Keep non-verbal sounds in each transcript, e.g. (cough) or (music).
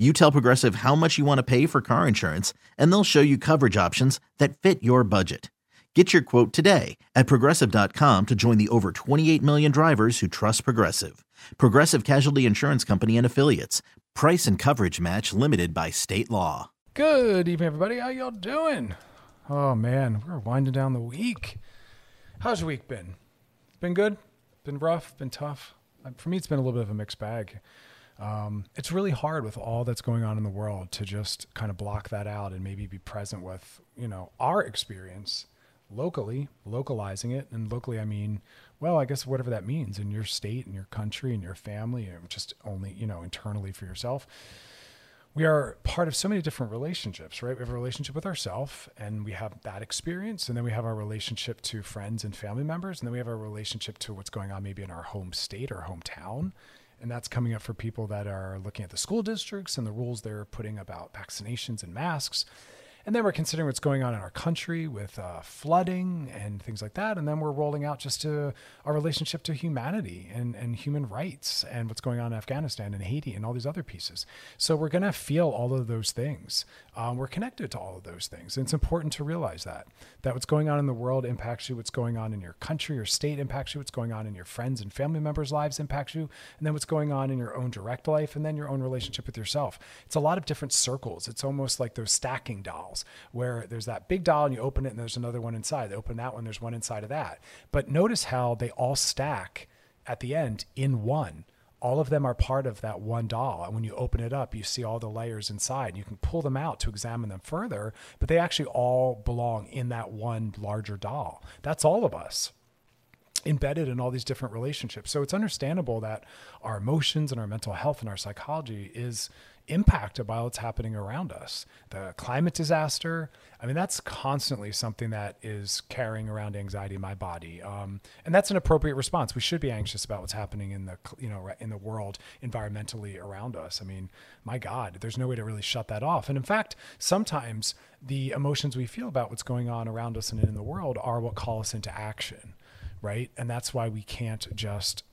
you tell Progressive how much you want to pay for car insurance, and they'll show you coverage options that fit your budget. Get your quote today at progressive.com to join the over 28 million drivers who trust Progressive. Progressive Casualty Insurance Company and Affiliates. Price and coverage match limited by state law. Good evening, everybody. How y'all doing? Oh, man, we're winding down the week. How's your week been? Been good? Been rough? Been tough? Uh, for me, it's been a little bit of a mixed bag. Um, it's really hard with all that's going on in the world to just kind of block that out and maybe be present with you know our experience locally localizing it. And locally i mean well i guess whatever that means in your state and your country and your family and just only you know internally for yourself. We are part of so many different relationships right? We have a relationship with ourselves and we have that experience and then we have our relationship to friends and family members and then we have our relationship to what's going on maybe in our home state or hometown and that's coming up for people that are looking at the school districts and the rules they're putting about vaccinations and masks. And then we're considering what's going on in our country with uh, flooding and things like that. And then we're rolling out just to our relationship to humanity and, and human rights and what's going on in Afghanistan and Haiti and all these other pieces. So we're going to feel all of those things. Um, we're connected to all of those things. And it's important to realize that, that what's going on in the world impacts you, what's going on in your country or state impacts you, what's going on in your friends and family members' lives impacts you, and then what's going on in your own direct life, and then your own relationship with yourself. It's a lot of different circles. It's almost like those stacking dolls where there's that big doll and you open it and there's another one inside. They open that one, there's one inside of that. But notice how they all stack at the end in one all of them are part of that one doll. And when you open it up, you see all the layers inside. You can pull them out to examine them further, but they actually all belong in that one larger doll. That's all of us embedded in all these different relationships. So it's understandable that our emotions and our mental health and our psychology is impacted by what's happening around us. The climate disaster, I mean, that's constantly something that is carrying around anxiety in my body. Um, and that's an appropriate response. We should be anxious about what's happening in the, you know, in the world environmentally around us. I mean, my God, there's no way to really shut that off. And in fact, sometimes the emotions we feel about what's going on around us and in the world are what call us into action right? And that's why we can't just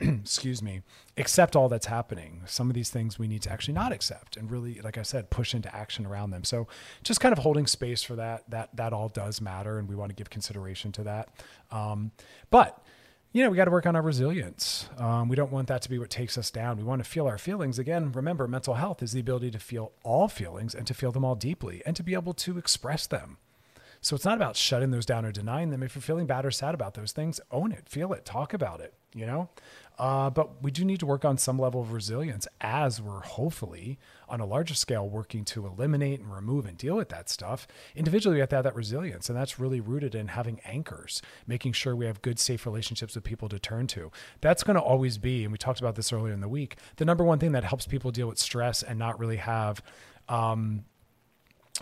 (clears throat) excuse me, accept all that's happening. Some of these things we need to actually not accept and really, like I said, push into action around them. So just kind of holding space for that, that, that all does matter. And we want to give consideration to that. Um, but you know, we got to work on our resilience. Um, we don't want that to be what takes us down. We want to feel our feelings. Again, remember, mental health is the ability to feel all feelings and to feel them all deeply and to be able to express them. So it's not about shutting those down or denying them. If you're feeling bad or sad about those things, own it, feel it, talk about it, you know? Uh, but we do need to work on some level of resilience as we're hopefully on a larger scale working to eliminate and remove and deal with that stuff. Individually, we have to have that resilience. And that's really rooted in having anchors, making sure we have good, safe relationships with people to turn to. That's going to always be, and we talked about this earlier in the week, the number one thing that helps people deal with stress and not really have um,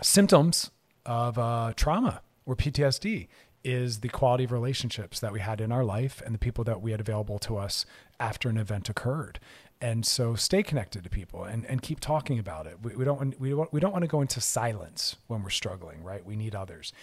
symptoms of uh, trauma or PTSD is the quality of relationships that we had in our life and the people that we had available to us after an event occurred. And so stay connected to people and, and keep talking about it. We, we don't we, we don't want to go into silence when we're struggling, right? We need others.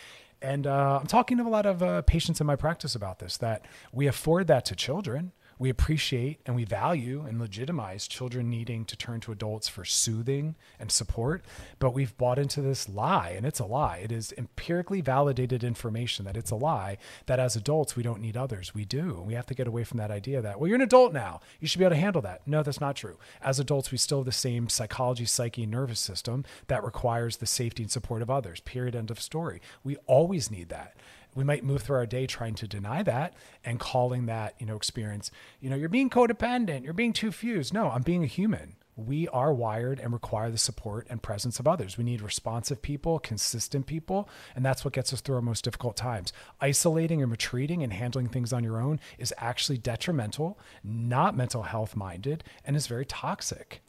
And uh, I'm talking to a lot of uh, patients in my practice about this, that we afford that to children we appreciate and we value and legitimize children needing to turn to adults for soothing and support. But we've bought into this lie, and it's a lie. It is empirically validated information that it's a lie that as adults, we don't need others. We do. We have to get away from that idea that, well, you're an adult now. You should be able to handle that. No, that's not true. As adults, we still have the same psychology, psyche, nervous system that requires the safety and support of others. Period. End of story. We always need that we might move through our day trying to deny that and calling that, you know, experience, you know, you're being codependent, you're being too fused. No, I'm being a human we are wired and require the support and presence of others. We need responsive people, consistent people, and that's what gets us through our most difficult times. Isolating and retreating and handling things on your own is actually detrimental, not mental health minded, and is very toxic.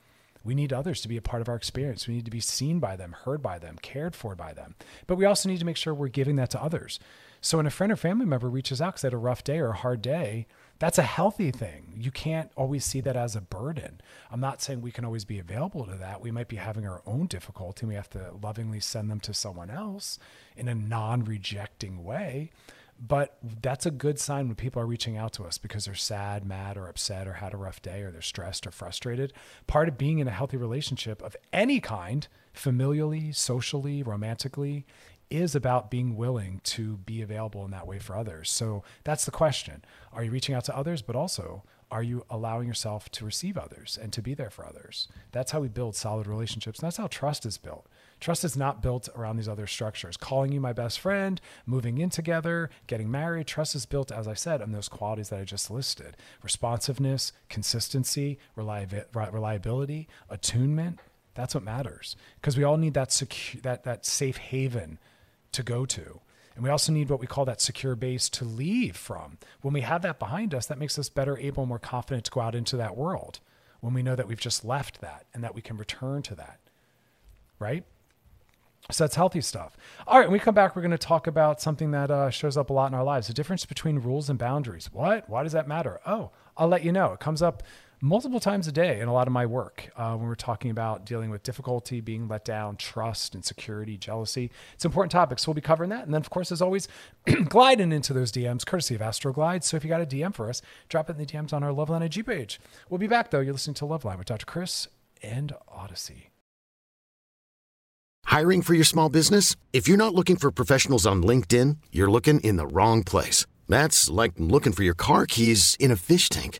We need others to be a part of our experience. We need to be seen by them, heard by them, cared for by them. But we also need to make sure we're giving that to others. So when a friend or family member reaches out because they had a rough day or a hard day, that's a healthy thing. You can't always see that as a burden. I'm not saying we can always be available to that. We might be having our own difficulty and we have to lovingly send them to someone else in a non rejecting way. But that's a good sign when people are reaching out to us because they're sad, mad, or upset, or had a rough day, or they're stressed or frustrated. Part of being in a healthy relationship of any kind, familially, socially, romantically, is about being willing to be available in that way for others. So that's the question. Are you reaching out to others, but also are you allowing yourself to receive others and to be there for others? That's how we build solid relationships. And that's how trust is built. Trust is not built around these other structures. Calling you my best friend, moving in together, getting married. Trust is built, as I said, on those qualities that I just listed responsiveness, consistency, reliability, attunement. That's what matters because we all need that, secu- that, that safe haven to go to. And we also need what we call that secure base to leave from. When we have that behind us, that makes us better able, more confident to go out into that world when we know that we've just left that and that we can return to that. Right? So that's healthy stuff. All right, when we come back, we're going to talk about something that uh, shows up a lot in our lives the difference between rules and boundaries. What? Why does that matter? Oh, I'll let you know. It comes up multiple times a day in a lot of my work uh, when we're talking about dealing with difficulty, being let down, trust, insecurity, jealousy. It's important topics. So we'll be covering that. And then, of course, as always, (clears throat) gliding into those DMs, courtesy of Astroglide. So if you got a DM for us, drop it in the DMs on our Loveline IG page. We'll be back, though. You're listening to Loveline with Dr. Chris and Audacy. Hiring for your small business? If you're not looking for professionals on LinkedIn, you're looking in the wrong place. That's like looking for your car keys in a fish tank.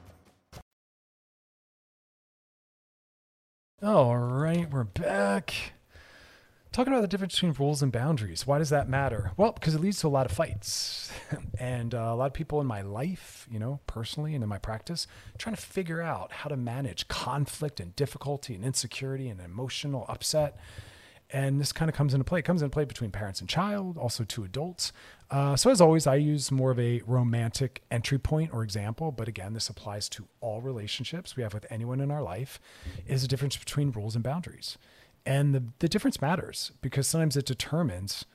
All right, we're back. Talking about the difference between rules and boundaries. Why does that matter? Well, because it leads to a lot of fights. (laughs) and uh, a lot of people in my life, you know, personally and in my practice, trying to figure out how to manage conflict and difficulty and insecurity and emotional upset. And this kind of comes into play. It comes into play between parents and child, also two adults. Uh, so, as always, I use more of a romantic entry point or example. But again, this applies to all relationships we have with anyone in our life. Is a difference between rules and boundaries. And the, the difference matters because sometimes it determines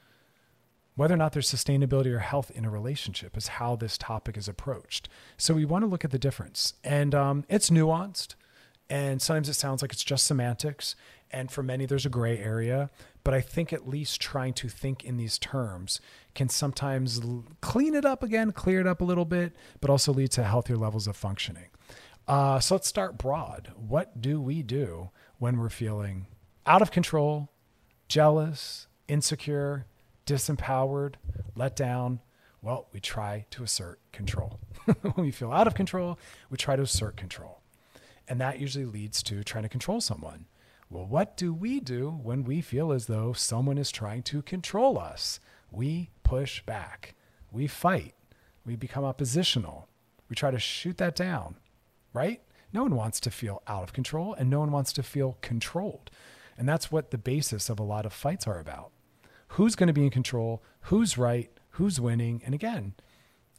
whether or not there's sustainability or health in a relationship, is how this topic is approached. So we want to look at the difference. And um, it's nuanced. And sometimes it sounds like it's just semantics. And for many, there's a gray area. But I think at least trying to think in these terms can sometimes clean it up again, clear it up a little bit, but also lead to healthier levels of functioning. Uh, so let's start broad. What do we do when we're feeling out of control, jealous, insecure, disempowered, let down, well, we try to assert control. (laughs) when we feel out of control, we try to assert control. And that usually leads to trying to control someone. Well, what do we do when we feel as though someone is trying to control us? we push back, we fight, we become oppositional, we try to shoot that down, right? No one wants to feel out of control and no one wants to feel controlled. And that's what the basis of a lot of fights are about. Who's going to be in control? Who's right? Who's winning? And again,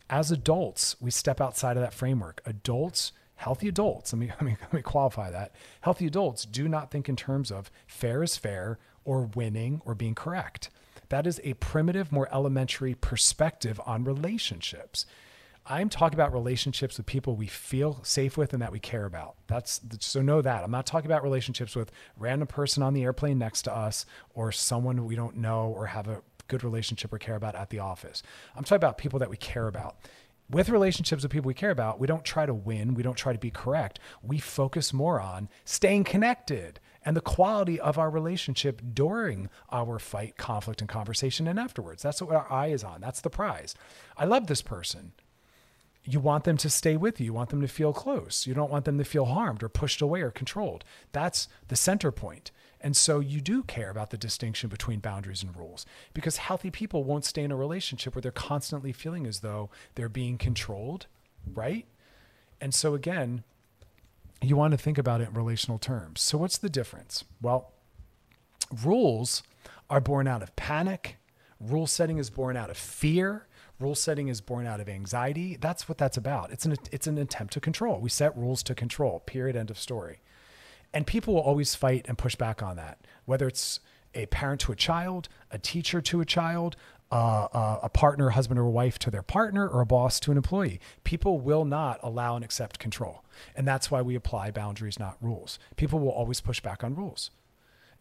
as adults, we step outside of that framework. Adults, healthy adults, let me, (laughs) let me, let me qualify that. Healthy adults do not think in terms of fair is fair or winning or being correct. That is a primitive, more elementary perspective on relationships. I'm talking about relationships with people we feel safe with and that we care about. That's so know that. I'm not talking about relationships with random person on the airplane next to us or someone we don't know or have a good relationship or care about at the office. I'm talking about people that we care about. With relationships with people we care about, we don't try to win, we don't try to be correct. We focus more on staying connected and the quality of our relationship during our fight, conflict, and conversation and afterwards. That's what our eye is on. That's the prize. I love this person you want them to stay with you. You want them to feel close. You don't want them to feel harmed or pushed away or controlled. That's the center point. And so you do care about the distinction between boundaries and rules because healthy people won't stay in a relationship where they're constantly feeling as though they're being controlled, right? And so again, you want to think about it in relational terms. So what's the difference? Well, rules are born out of panic. Rule setting is born out of fear. Rule setting is born out of anxiety. That's what that's about. It's an it's an attempt to control. We set rules to control. Period. End of story. And people will always fight and push back on that. Whether it's a parent to a child, a teacher to a child, uh, uh, a partner, husband or wife to their partner, or a boss to an employee. People will not allow and accept control. And that's why we apply boundaries, not rules. People will always push back on rules.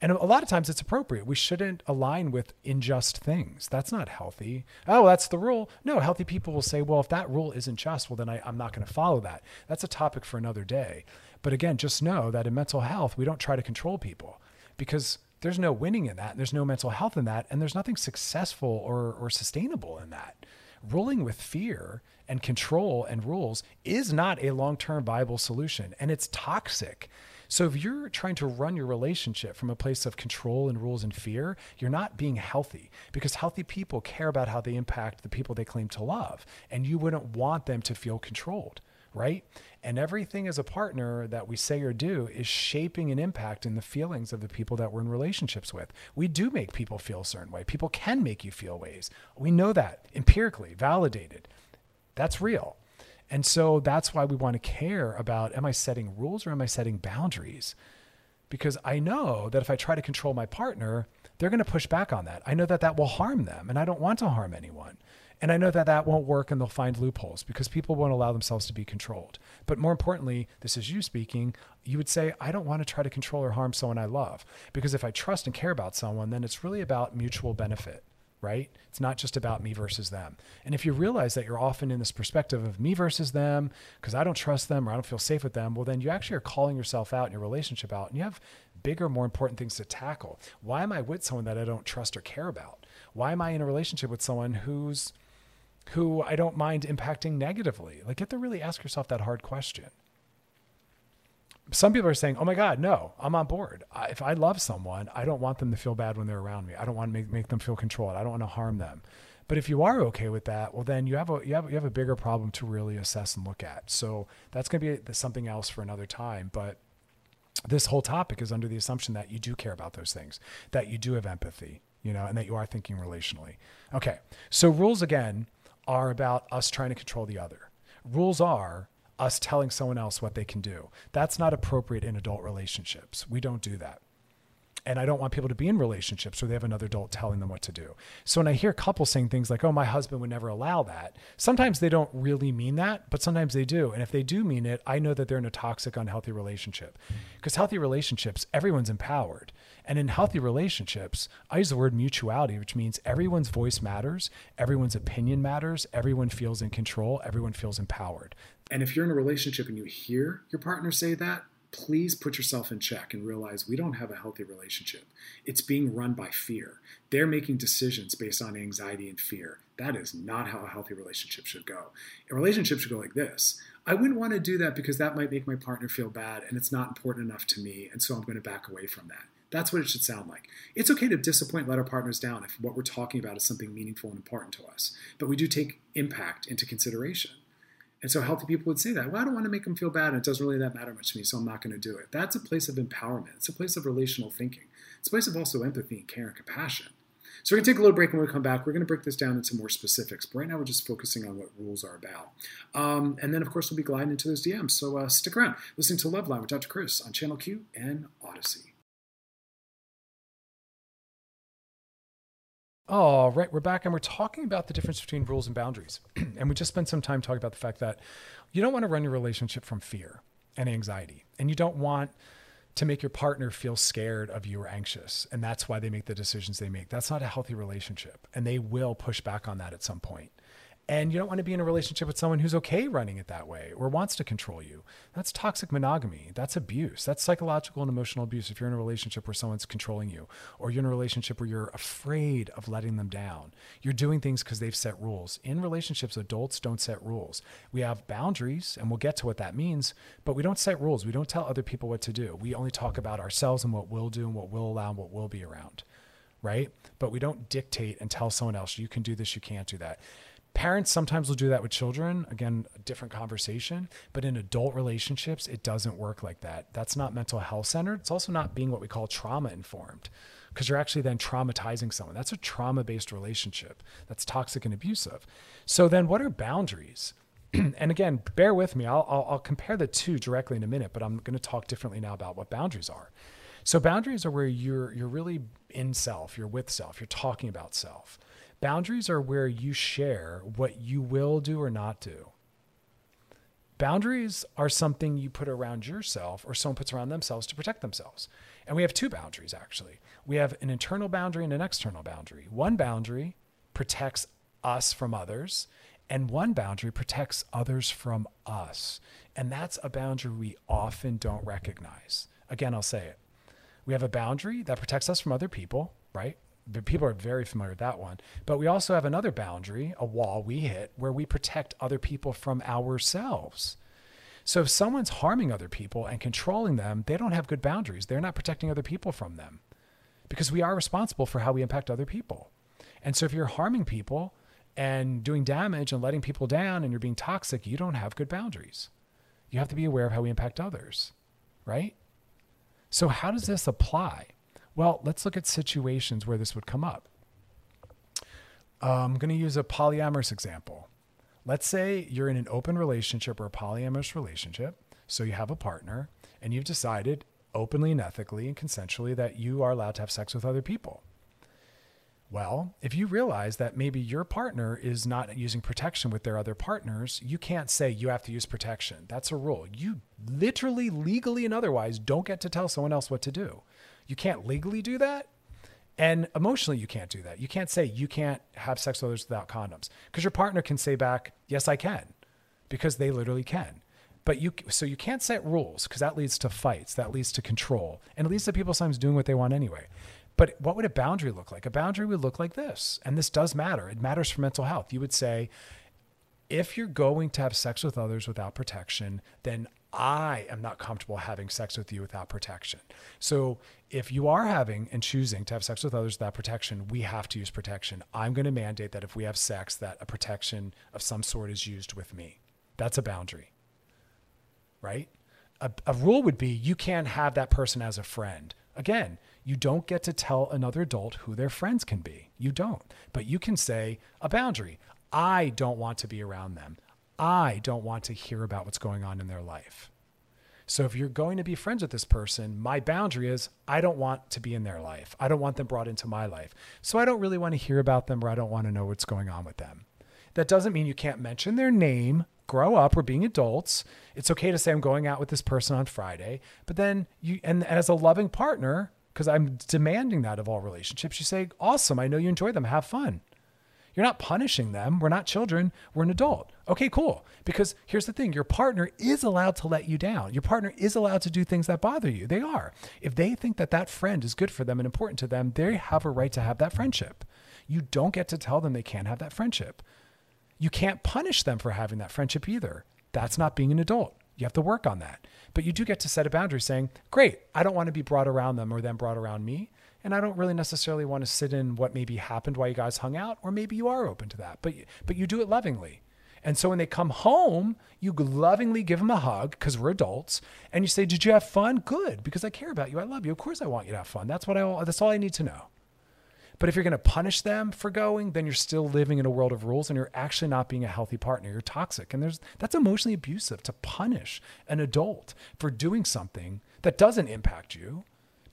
And a lot of times it's appropriate. We shouldn't align with unjust things. That's not healthy. Oh, that's the rule. No, healthy people will say, well, if that rule isn't just, well, then I, I'm not going to follow that. That's a topic for another day. But again, just know that in mental health, we don't try to control people because there's no winning in that. There's no mental health in that. And there's nothing successful or, or sustainable in that. Ruling with fear and control and rules is not a long term viable solution. And it's toxic. So if you're trying to run your relationship from a place of control and rules and fear, you're not being healthy because healthy people care about how they impact the people they claim to love. And you wouldn't want them to feel controlled, right? And everything as a partner that we say or do is shaping an impact in the feelings of the people that we're in relationships with. We do make people feel a certain way. People can make you feel ways. We know that empirically, validated. That's real. And so that's why we want to care about am I setting rules or am I setting boundaries? Because I know that if I try to control my partner, they're going to push back on that. I know that that will harm them, and I don't want to harm anyone. And I know that that won't work and they'll find loopholes because people won't allow themselves to be controlled. But more importantly, this is you speaking, you would say, I don't want to try to control or harm someone I love. Because if I trust and care about someone, then it's really about mutual benefit right? It's not just about me versus them. And if you realize that you're often in this perspective of me versus them, because I don't trust them or I don't feel safe with them, well, then you actually are calling yourself out and your relationship out, and you have bigger, more important things to tackle. Why am I with someone that I don't trust or care about? Why am I in a relationship with someone who's who I don't mind impacting negatively? Like, you have to really ask yourself that hard question some people are saying, "Oh my God, no, I'm on board. I, if I love someone, I don't want them to feel bad when they're around me. I don't want to make, make them feel controlled. I don't want to harm them." But if you are okay with that, well, then you have a you have you have a bigger problem to really assess and look at. So that's going to be something else for another time. But this whole topic is under the assumption that you do care about those things, that you do have empathy, you know, and that you are thinking relationally. Okay, so rules again are about us trying to control the other. Rules are us telling someone else what they can do. That's not appropriate in adult relationships. We don't do that. And I don't want people to be in relationships where they have another adult telling them what to do. So when I hear couples saying things like, oh, my husband would never allow that, sometimes they don't really mean that, but sometimes they do. And if they do mean it, I know that they're in a toxic, unhealthy relationship. Because healthy relationships, everyone's empowered. And in healthy relationships, I use the word mutuality, which means everyone's voice matters, everyone's opinion matters, everyone feels in control, everyone feels empowered. And if you're in a relationship and you hear your partner say that, please put yourself in check and realize we don't have a healthy relationship. It's being run by fear. They're making decisions based on anxiety and fear. That is not how a healthy relationship should go. A relationship should go like this I wouldn't want to do that because that might make my partner feel bad and it's not important enough to me, and so I'm going to back away from that. That's what it should sound like. It's okay to disappoint, let our partners down if what we're talking about is something meaningful and important to us. But we do take impact into consideration. And so healthy people would say that, well, I don't want to make them feel bad, and it doesn't really that matter much to me, so I'm not going to do it. That's a place of empowerment. It's a place of relational thinking. It's a place of also empathy and care and compassion. So we're going to take a little break when we come back, we're going to break this down into more specifics. But right now, we're just focusing on what rules are about. Um, and then, of course, we'll be gliding into those DMs. So uh, stick around. Listening to Loveline with Dr. Chris on Channel Q and Audacy. All right, we're back and we're talking about the difference between rules and boundaries. (clears throat) and we just spent some time talking about the fact that you don't want to run your relationship from fear and anxiety. And you don't want to make your partner feel scared of you or anxious. And that's why they make the decisions they make. That's not a healthy relationship. And they will push back on that at some point. And you don't want to be in a relationship with someone who's okay running it that way or wants to control you. That's toxic monogamy. That's abuse. That's psychological and emotional abuse. If you're in a relationship where someone's controlling you, or you're in a relationship where you're afraid of letting them down, you're doing things because they've set rules. In relationships, adults don't set rules. We have boundaries, and we'll get to what that means, but we don't set rules. We don't tell other people what to do. We only talk about ourselves and what we'll do and what we'll allow and what we'll be around right? But we don't dictate and tell someone else, you can do this, you can't do that. Parents sometimes will do that with children. Again, a different conversation. But in adult relationships, it doesn't work like that. That's not mental health centered. It's also not being what we call trauma informed because you're actually then traumatizing someone. That's a trauma based relationship that's toxic and abusive. So then, what are boundaries? (clears throat) and again, bear with me. I'll, I'll, I'll compare the two directly in a minute, but I'm going to talk differently now about what boundaries are. So boundaries are where you're you're really in self, you're with self, you're talking about self. Boundaries are where you share what you will do or not do. Boundaries are something you put around yourself or someone puts around themselves to protect themselves. And we have two boundaries actually. We have an internal boundary and an external boundary. One boundary protects us from others, and one boundary protects others from us. And that's a boundary we often don't recognize. Again, I'll say it. We have a boundary that protects us from other people, right? People are very familiar with that one. But we also have another boundary, a wall we hit, where we protect other people from ourselves. So if someone's harming other people and controlling them, they don't have good boundaries. They're not protecting other people from them because we are responsible for how we impact other people. And so if you're harming people and doing damage and letting people down and you're being toxic, you don't have good boundaries. You have to be aware of how we impact others, right? So, how does this apply? Well, let's look at situations where this would come up. I'm going to use a polyamorous example. Let's say you're in an open relationship or a polyamorous relationship. So you have a partner and you've decided openly and ethically and consensually that you are allowed to have sex with other people. Well, if you realize that maybe your partner is not using protection with their other partners, you can't say you have to use protection. That's a rule. You literally, legally, and otherwise don't get to tell someone else what to do. You can't legally do that. And emotionally, you can't do that. You can't say you can't have sex with others without condoms because your partner can say back, yes, I can, because they literally can. But you, so you can't set rules because that leads to fights, that leads to control, and it leads to people sometimes doing what they want anyway. But what would a boundary look like? A boundary would look like this. And this does matter. It matters for mental health. You would say, if you're going to have sex with others without protection, then I am not comfortable having sex with you without protection. So if you are having and choosing to have sex with others without protection, we have to use protection. I'm going to mandate that if we have sex, that a protection of some sort is used with me. That's a boundary, right? A, a rule would be you can't have that person as a friend. Again, you don't get to tell another adult who their friends can be. You don't. But you can say a boundary. I don't want to be around them. I don't want to hear about what's going on in their life. So if you're going to be friends with this person, my boundary is I don't want to be in their life. I don't want them brought into my life. So I don't really want to hear about them or I don't want to know what's going on with them. That doesn't mean you can't mention their name. Grow up. We're being adults. It's okay to say I'm going out with this person on Friday, but then you and as a loving partner, because I'm demanding that of all relationships, you say, "Awesome. I know you enjoy them. Have fun." You're not punishing them. We're not children. We're an adult. Okay, cool. Because here's the thing your partner is allowed to let you down. Your partner is allowed to do things that bother you. They are. If they think that that friend is good for them and important to them, they have a right to have that friendship. You don't get to tell them they can't have that friendship. You can't punish them for having that friendship either. That's not being an adult. You have to work on that. But you do get to set a boundary saying, great, I don't want to be brought around them or them brought around me. And I don't really necessarily want to sit in what maybe happened while you guys hung out, or maybe you are open to that, but, but you do it lovingly. And so when they come home, you lovingly give them a hug because we're adults, and you say, "Did you have fun? Good, because I care about you. I love you. Of course, I want you to have fun. That's what I. That's all I need to know." But if you're going to punish them for going, then you're still living in a world of rules and you're actually not being a healthy partner. You're toxic. And there's that's emotionally abusive to punish an adult for doing something that doesn't impact you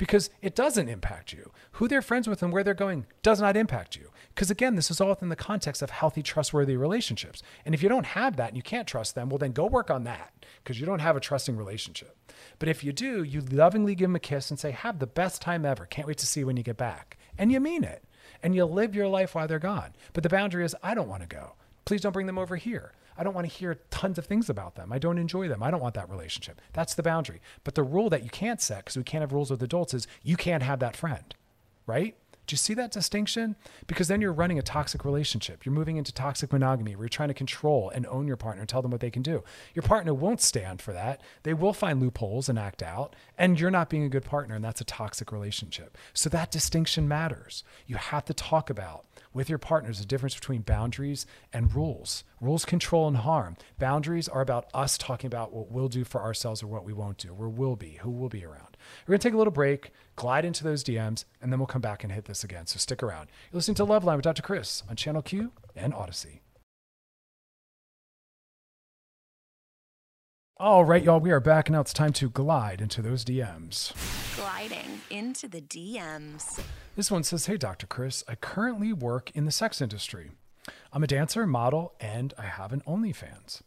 because it doesn't impact you. Who they're friends with and where they're going does not impact you. Because again, this is all within the context of healthy, trustworthy relationships. And if you don't have that and you can't trust them, well, then go work on that because you don't have a trusting relationship. But if you do, you lovingly give them a kiss and say, Have the best time ever. Can't wait to see you when you get back and you mean it. And you live your life while they're gone. But the boundary is, I don't want to go. Please don't bring them over here. I don't want to hear tons of things about them. I don't enjoy them. I don't want that relationship. That's the boundary. But the rule that you can't set, because we can't have rules with adults, is you can't have that friend, right? Do you see that distinction? Because then you're running a toxic relationship. You're moving into toxic monogamy where you're trying to control and own your partner and tell them what they can do. Your partner won't stand for that. They will find loopholes and act out, and you're not being a good partner, and that's a toxic relationship. So that distinction matters. You have to talk about with your partners the difference between boundaries and rules. Rules control and harm. Boundaries are about us talking about what we'll do for ourselves or what we won't do, where we'll be, who we'll be around. We're going to take a little break, glide into those DMs, and then we'll come back and hit this again. So stick around. You're listening to Loveline with Dr. Chris on Channel Q and Audacy. All right, y'all, we are back. Now it's time to glide into those DMs. Gliding into the DMs. This one says Hey, Dr. Chris, I currently work in the sex industry. I'm a dancer, model, and I have an OnlyFans.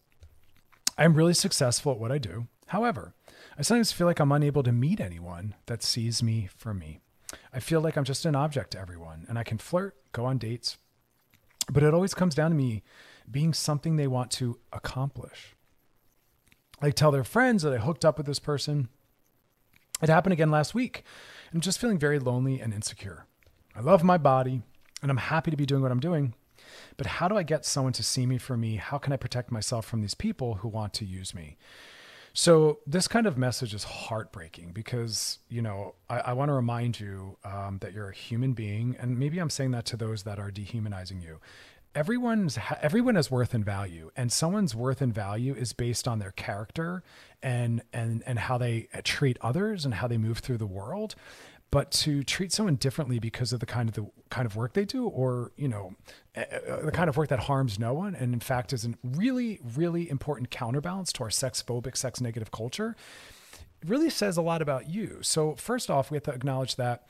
I'm really successful at what I do. However, I sometimes feel like I'm unable to meet anyone that sees me for me. I feel like I'm just an object to everyone, and I can flirt, go on dates, but it always comes down to me being something they want to accomplish. I tell their friends that I hooked up with this person. It happened again last week. I'm just feeling very lonely and insecure. I love my body and I'm happy to be doing what I'm doing. But how do I get someone to see me for me? How can I protect myself from these people who want to use me? So this kind of message is heartbreaking because you know I, I want to remind you um, that you're a human being, and maybe I'm saying that to those that are dehumanizing you. Everyone's everyone has worth and value, and someone's worth and value is based on their character and and and how they treat others and how they move through the world but to treat someone differently because of the kind of the kind of work they do or you know the kind of work that harms no one and in fact is a really really important counterbalance to our sex phobic sex negative culture really says a lot about you so first off we have to acknowledge that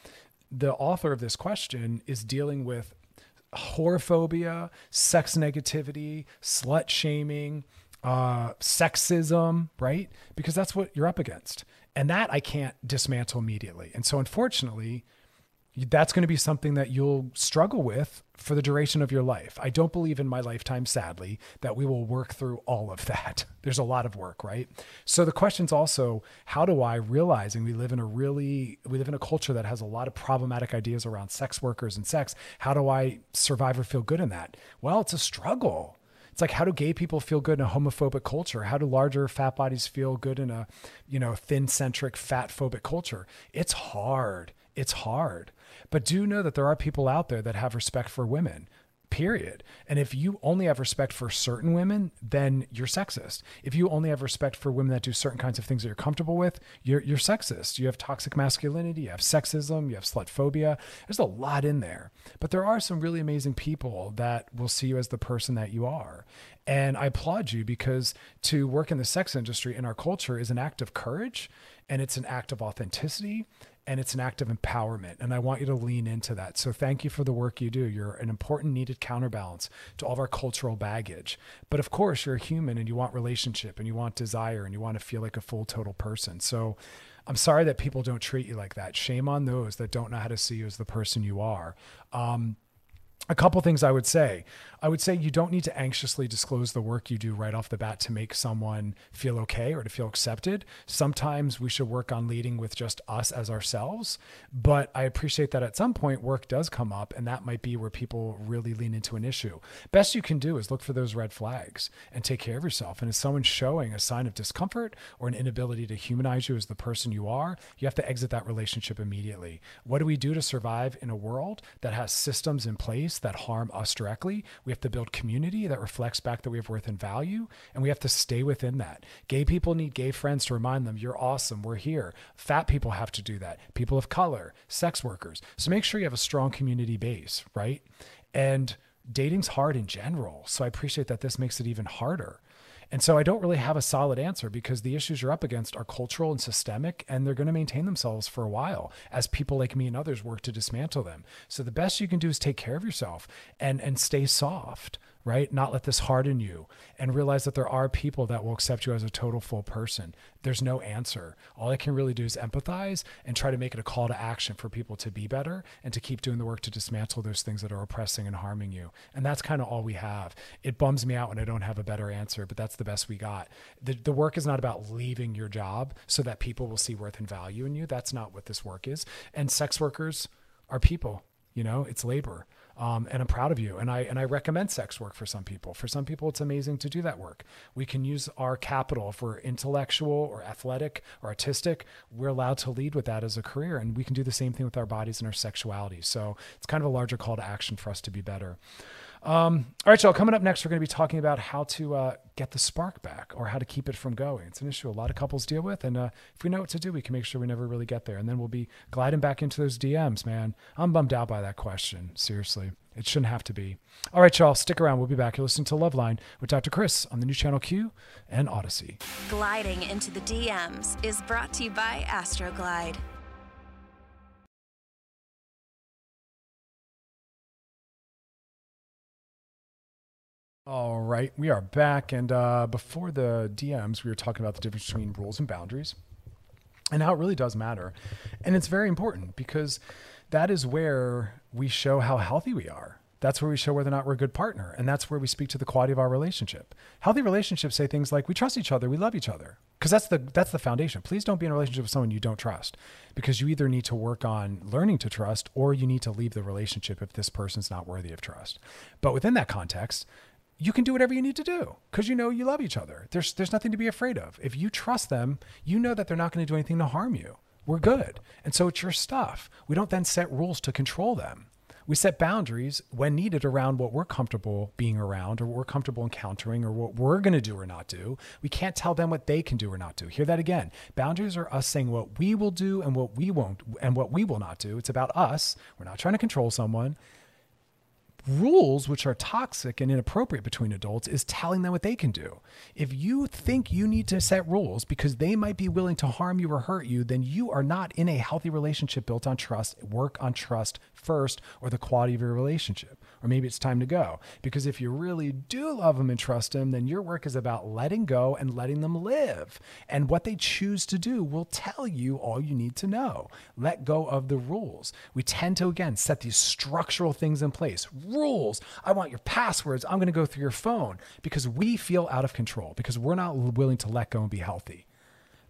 the author of this question is dealing with whorephobia sex negativity slut shaming uh, sexism, right? Because that's what you're up against. And that I can't dismantle immediately. And so, unfortunately, that's going to be something that you'll struggle with for the duration of your life. I don't believe in my lifetime, sadly, that we will work through all of (laughs) that. There's a lot of work, right? So the question's also, how do I, realizing we live in a really, we live in a culture that has a lot of problematic ideas around sex workers and sex, how do I survive or feel good in that? Well, it's a struggle. It's like how do gay people feel good in a homophobic culture? How do larger fat bodies feel good in a, you know, thin centric fat phobic culture? It's hard. It's hard. But do know that there are people out there that have respect for women period. And if you only have respect for certain women, then you're sexist. If you only have respect for women that do certain kinds of things that you're comfortable with, you're, you're sexist. You have toxic masculinity, you have sexism, you have slut phobia. There's a lot in there. But there are some really amazing people that will see you as the person that you are. And I applaud you because to work in the sex industry in our culture is an act of courage and it's an act of authenticity and it's an act of empowerment. And I want you to lean into that. So thank you for the work you do. You're an important, needed counterbalance to all of our cultural baggage. But of course, you're a human and you want relationship and you want desire and you want to feel like a full, total person. So I'm sorry that people don't treat you like that. Shame on those that don't know how to see you as the person you are. Um, a couple things I would say. I would say you don't need to anxiously disclose the work you do right off the bat to make someone feel okay or to feel accepted. Sometimes we should work on leading with just us as ourselves. But I appreciate that at some point work does come up, and that might be where people really lean into an issue. Best you can do is look for those red flags and take care of yourself. And if someone's showing a sign of discomfort or an inability to humanize you as the person you are, you have to exit that relationship immediately. What do we do to survive in a world that has systems in place that harm us directly? We have to build community that reflects back that we have worth and value, and we have to stay within that. Gay people need gay friends to remind them, you're awesome, we're here. Fat people have to do that. People of color, sex workers. So make sure you have a strong community base, right? And dating's hard in general. So I appreciate that this makes it even harder. And so I don't really have a solid answer because the issues you're up against are cultural and systemic, and they're going to maintain themselves for a while as people like me and others work to dismantle them. So the best you can do is take care of yourself and and stay soft right? Not let this harden you and realize that there are people that will accept you as a total full person. There's no answer. All I can really do is empathize and try to make it a call to action for people to be better and to keep doing the work to dismantle those things that are oppressing and harming you. And that's kind of all we have. It bums me out when I don't have a better answer, but that's the best we got. The, the work is not about leaving your job so that people will see worth and value in you. That's not what this work is. And sex workers are people, you know, it's labor. Um, and I'm proud of you. And I and I recommend sex work for some people. For some people, it's amazing to do that work. We can use our capital if we're intellectual or athletic or artistic. We're allowed to lead with that as a career, and we can do the same thing with our bodies and our sexuality. So it's kind of a larger call to action for us to be better. Um, all right, y'all. Coming up next, we're going to be talking about how to uh, get the spark back or how to keep it from going. It's an issue a lot of couples deal with, and uh, if we know what to do, we can make sure we never really get there. And then we'll be gliding back into those DMs, man. I'm bummed out by that question. Seriously, it shouldn't have to be. All right, y'all. Stick around. We'll be back. You're listening to Loveline with Dr. Chris on the new channel Q and Audacy. Gliding into the DMs is brought to you by Astroglide. All right, we are back. And uh, before the DMs, we were talking about the difference between rules and boundaries and how it really does matter. And it's very important because that is where we show how healthy we are. That's where we show whether or not we're a good partner. And that's where we speak to the quality of our relationship. Healthy relationships say things like we trust each other, we love each other. Because that's the that's the foundation. Please don't be in a relationship with someone you don't trust. Because you either need to work on learning to trust or you need to leave the relationship if this person's not worthy of trust. But within that context, you can do whatever you need to do because you know you love each other. There's there's nothing to be afraid of. If you trust them, you know that they're not going to do anything to harm you. We're good. And so it's your stuff. We don't then set rules to control them. We set boundaries when needed around what we're comfortable being around or what we're comfortable encountering or what we're going to do or not do. We can't tell them what they can do or not do. Hear that again. Boundaries are us saying what we will do and what we won't and what we will not do. It's about us. We're not trying to control someone rules which are toxic and inappropriate between adults is telling them what they can do. If you think you need to set rules because they might be willing to harm you or hurt you, then you are not in a healthy relationship built on trust. Work on trust first or the quality of your relationship. Or maybe it's time to go. Because if you really do love them and trust them, then your work is about letting go and letting them live. And what they choose to do will tell you all you need to know. Let go of the rules. We tend to, again, set these structural things in place rules. I want your passwords. I'm going to go through your phone because we feel out of control because we're not willing to let go and be healthy.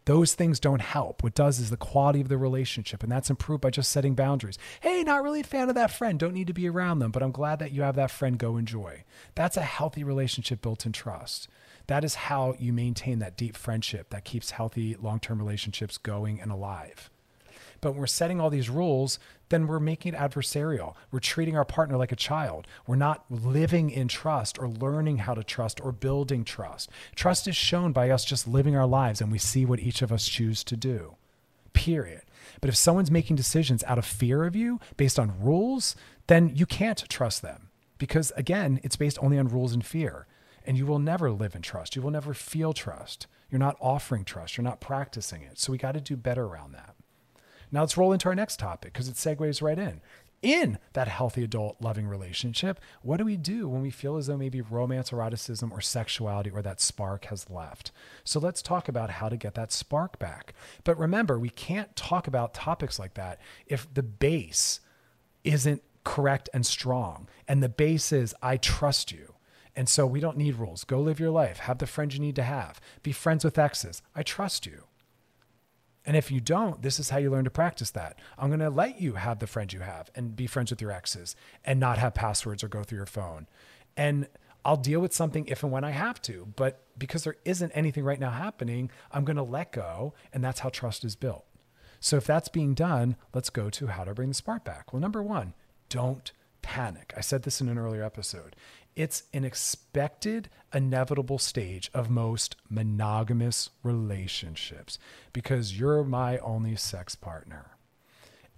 Those things don't help. What does is the quality of the relationship, and that's improved by just setting boundaries. Hey, not really a fan of that friend. Don't need to be around them, but I'm glad that you have that friend. Go enjoy. That's a healthy relationship built in trust. That is how you maintain that deep friendship that keeps healthy long term relationships going and alive. But when we're setting all these rules, then we're making it adversarial. We're treating our partner like a child. We're not living in trust or learning how to trust or building trust. Trust is shown by us just living our lives and we see what each of us choose to do. Period. But if someone's making decisions out of fear of you based on rules, then you can't trust them because, again, it's based only on rules and fear. And you will never live in trust. You will never feel trust. You're not offering trust. You're not practicing it. So we got to do better around that. Now let's roll into our next topic because it segues right in. In that healthy adult loving relationship, what do we do when we feel as though maybe romance, eroticism, or sexuality or that spark has left? So let's talk about how to get that spark back. But remember, we can't talk about topics like that if the base isn't correct and strong. And the base is I trust you. And so we don't need rules. Go live your life. Have the friends you need to have. Be friends with exes. I trust you. And if you don't, this is how you learn to practice that. I'm going to let you have the friends you have and be friends with your exes and not have passwords or go through your phone. And I'll deal with something if and when I have to. But because there isn't anything right now happening, I'm going to let go. And that's how trust is built. So if that's being done, let's go to how to bring the spark back. Well, number one, don't panic. I said this in an earlier episode. It's an expected, inevitable stage of most monogamous relationships because you're my only sex partner.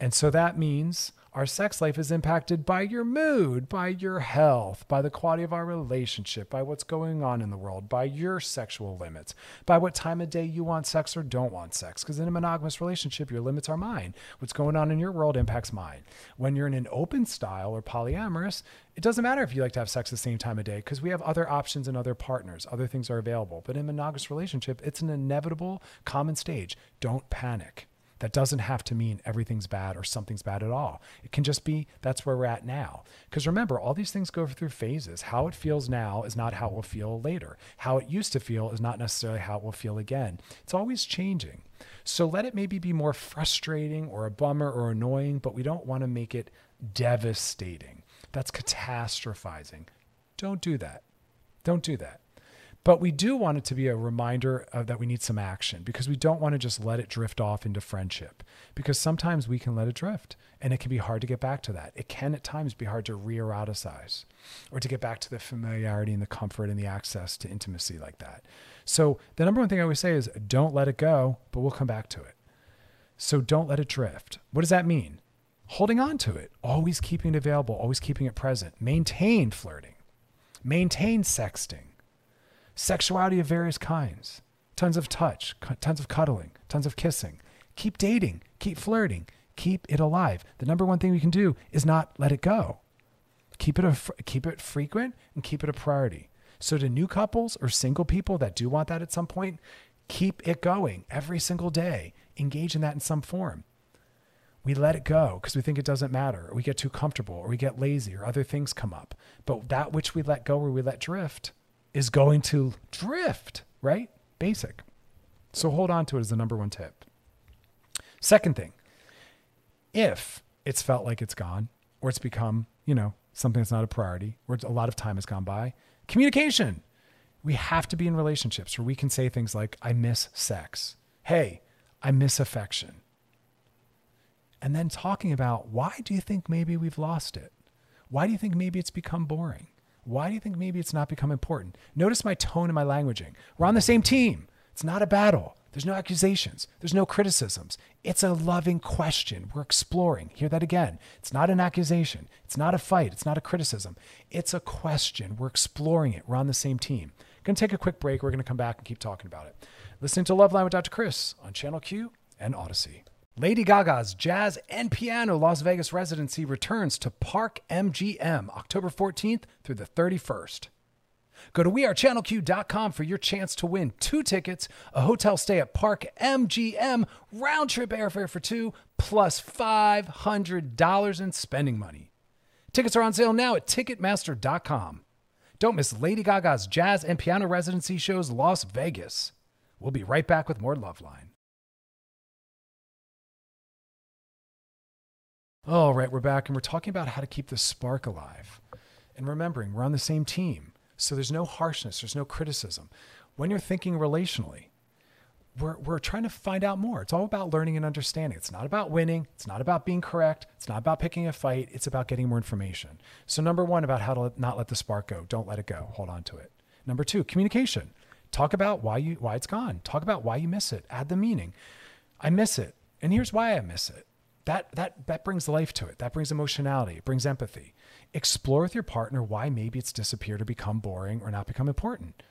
And so that means our sex life is impacted by your mood, by your health, by the quality of our relationship, by what's going on in the world, by your sexual limits, by what time of day you want sex or don't want sex. Because in a monogamous relationship, your limits are mine. What's going on in your world impacts mine. When you're in an open style or polyamorous, it doesn't matter if you like to have sex the same time of day because we have other options and other partners. Other things are available. But in a monogamous relationship, it's an inevitable common stage. Don't panic. That doesn't have to mean everything's bad or something's bad at all. It can just be that's where we're at now. Because remember, all these things go through phases. How it feels now is not how it will feel later. How it used to feel is not necessarily how it will feel again. It's always changing. So let it maybe be more frustrating or a bummer or annoying, but we don't want to make it devastating. That's catastrophizing. Don't do that. Don't do that. But we do want it to be a reminder of that we need some action because we don't want to just let it drift off into friendship because sometimes we can let it drift and it can be hard to get back to that. It can at times be hard to re eroticize or to get back to the familiarity and the comfort and the access to intimacy like that. So, the number one thing I always say is don't let it go, but we'll come back to it. So, don't let it drift. What does that mean? Holding on to it, always keeping it available, always keeping it present. Maintain flirting, maintain sexting sexuality of various kinds, tons of touch, tons of cuddling, tons of kissing. Keep dating, keep flirting, keep it alive. The number one thing we can do is not let it go. Keep it a, keep it frequent and keep it a priority. So to new couples or single people that do want that at some point, keep it going every single day. Engage in that in some form. We let it go because we think it doesn't matter, or we get too comfortable, or we get lazy, or other things come up. But that which we let go or we let drift, is going to drift, right? Basic. So hold on to it as the number one tip. Second thing, if it's felt like it's gone or it's become, you know, something that's not a priority or a lot of time has gone by, communication. We have to be in relationships where we can say things like, I miss sex. Hey, I miss affection. And then talking about why do you think maybe we've lost it? Why do you think maybe it's become boring? Why do you think maybe it's not become important? Notice my tone and my languaging. We're on the same team. It's not a battle. There's no accusations. There's no criticisms. It's a loving question. We're exploring. Hear that again. It's not an accusation. It's not a fight. It's not a criticism. It's a question. We're exploring it. We're on the same team. Going to take a quick break. We're going to come back and keep talking about it. Listening to Loveline with Dr. Chris on Channel Q and Audacy. Lady Gaga's Jazz and Piano Las Vegas residency returns to Park MGM October 14th through the 31st. Go to wearechannelq.com for your chance to win two tickets, a hotel stay at Park MGM, round trip airfare for two, plus $500 in spending money. Tickets are on sale now at Ticketmaster.com. Don't miss Lady Gaga's Jazz and Piano residency shows Las Vegas. We'll be right back with more Loveline. All right, we're back and we're talking about how to keep the spark alive. And remembering, we're on the same team. So there's no harshness, there's no criticism. When you're thinking relationally, we're, we're trying to find out more. It's all about learning and understanding. It's not about winning. It's not about being correct. It's not about picking a fight. It's about getting more information. So, number one, about how to not let the spark go. Don't let it go. Hold on to it. Number two, communication. Talk about why you why it's gone. Talk about why you miss it. Add the meaning. I miss it. And here's why I miss it that that that brings life to it. That brings emotionality. It brings empathy. Explore with your partner why maybe it's disappeared or become boring or not become important.